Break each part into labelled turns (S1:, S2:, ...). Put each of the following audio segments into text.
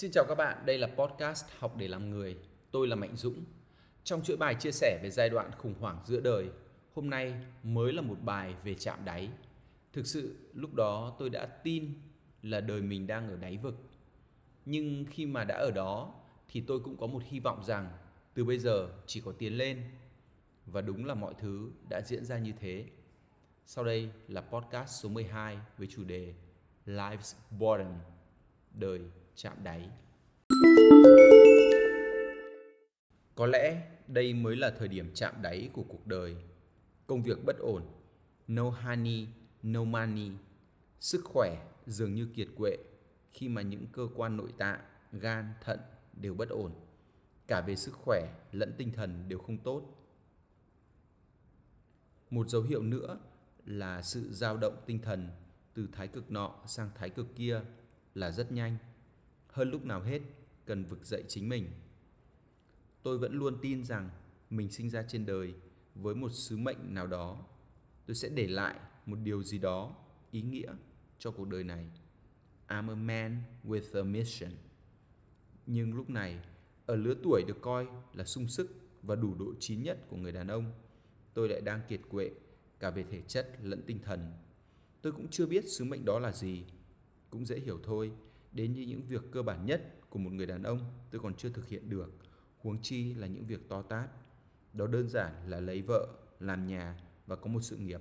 S1: Xin chào các bạn, đây là podcast Học để làm người. Tôi là Mạnh Dũng. Trong chuỗi bài chia sẻ về giai đoạn khủng hoảng giữa đời, hôm nay mới là một bài về chạm đáy. Thực sự lúc đó tôi đã tin là đời mình đang ở đáy vực. Nhưng khi mà đã ở đó thì tôi cũng có một hy vọng rằng từ bây giờ chỉ có tiến lên. Và đúng là mọi thứ đã diễn ra như thế. Sau đây là podcast số 12 với chủ đề Life's Bottom, đời chạm đáy. Có lẽ đây mới là thời điểm chạm đáy của cuộc đời. Công việc bất ổn, no honey, no money. Sức khỏe dường như kiệt quệ khi mà những cơ quan nội tạng, gan, thận đều bất ổn. Cả về sức khỏe lẫn tinh thần đều không tốt. Một dấu hiệu nữa là sự dao động tinh thần từ thái cực nọ sang thái cực kia là rất nhanh hơn lúc nào hết, cần vực dậy chính mình. Tôi vẫn luôn tin rằng mình sinh ra trên đời với một sứ mệnh nào đó. Tôi sẽ để lại một điều gì đó ý nghĩa cho cuộc đời này. I'm a man with a mission. Nhưng lúc này, ở lứa tuổi được coi là sung sức và đủ độ chín nhất của người đàn ông, tôi lại đang kiệt quệ cả về thể chất lẫn tinh thần. Tôi cũng chưa biết sứ mệnh đó là gì, cũng dễ hiểu thôi đến như những việc cơ bản nhất của một người đàn ông tôi còn chưa thực hiện được. Huống chi là những việc to tát. Đó đơn giản là lấy vợ, làm nhà và có một sự nghiệp.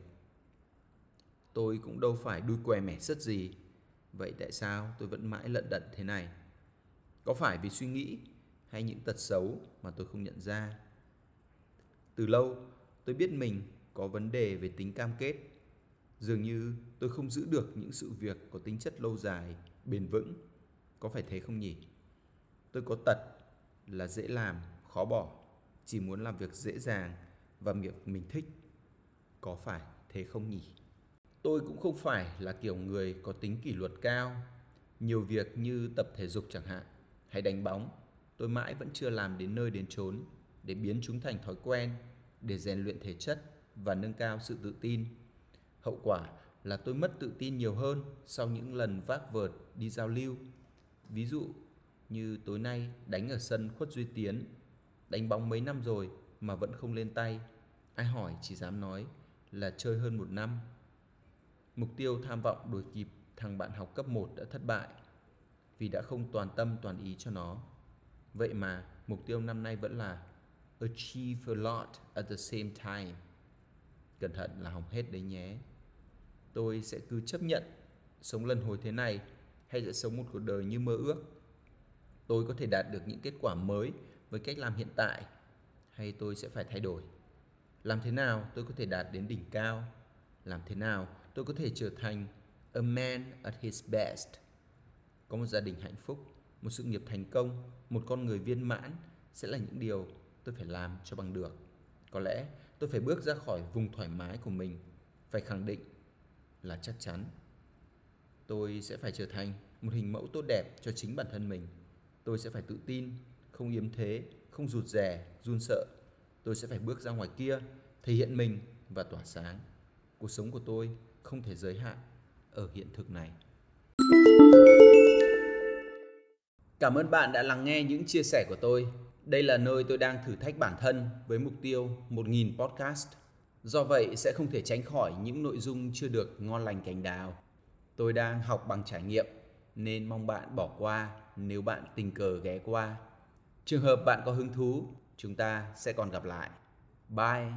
S1: Tôi cũng đâu phải đuôi què mẻ sất gì. Vậy tại sao tôi vẫn mãi lận đận thế này? Có phải vì suy nghĩ hay những tật xấu mà tôi không nhận ra? Từ lâu, tôi biết mình có vấn đề về tính cam kết dường như tôi không giữ được những sự việc có tính chất lâu dài, bền vững. Có phải thế không nhỉ? Tôi có tật là dễ làm, khó bỏ. Chỉ muốn làm việc dễ dàng và việc mình thích. Có phải thế không nhỉ? Tôi cũng không phải là kiểu người có tính kỷ luật cao. Nhiều việc như tập thể dục chẳng hạn hay đánh bóng, tôi mãi vẫn chưa làm đến nơi đến chốn để biến chúng thành thói quen, để rèn luyện thể chất và nâng cao sự tự tin hậu quả là tôi mất tự tin nhiều hơn sau những lần vác vợt đi giao lưu. Ví dụ như tối nay đánh ở sân Khuất Duy Tiến, đánh bóng mấy năm rồi mà vẫn không lên tay. Ai hỏi chỉ dám nói là chơi hơn một năm. Mục tiêu tham vọng đuổi kịp thằng bạn học cấp 1 đã thất bại vì đã không toàn tâm toàn ý cho nó. Vậy mà mục tiêu năm nay vẫn là achieve a lot at the same time. Cẩn thận là hỏng hết đấy nhé. Tôi sẽ cứ chấp nhận sống lần hồi thế này hay sẽ sống một cuộc đời như mơ ước. Tôi có thể đạt được những kết quả mới với cách làm hiện tại hay tôi sẽ phải thay đổi? Làm thế nào tôi có thể đạt đến đỉnh cao? Làm thế nào tôi có thể trở thành a man at his best? Có một gia đình hạnh phúc, một sự nghiệp thành công, một con người viên mãn sẽ là những điều tôi phải làm cho bằng được. Có lẽ tôi phải bước ra khỏi vùng thoải mái của mình, phải khẳng định là chắc chắn. Tôi sẽ phải trở thành một hình mẫu tốt đẹp cho chính bản thân mình. Tôi sẽ phải tự tin, không yếm thế, không rụt rè, run sợ. Tôi sẽ phải bước ra ngoài kia, thể hiện mình và tỏa sáng. Cuộc sống của tôi không thể giới hạn ở hiện thực này. Cảm ơn bạn đã lắng nghe những chia sẻ của tôi đây là nơi tôi đang thử thách bản thân với mục tiêu 1.000 podcast Do vậy sẽ không thể tránh khỏi những nội dung chưa được ngon lành cành đào. Tôi đang học bằng trải nghiệm nên mong bạn bỏ qua nếu bạn tình cờ ghé qua. Trường hợp bạn có hứng thú, chúng ta sẽ còn gặp lại. Bye.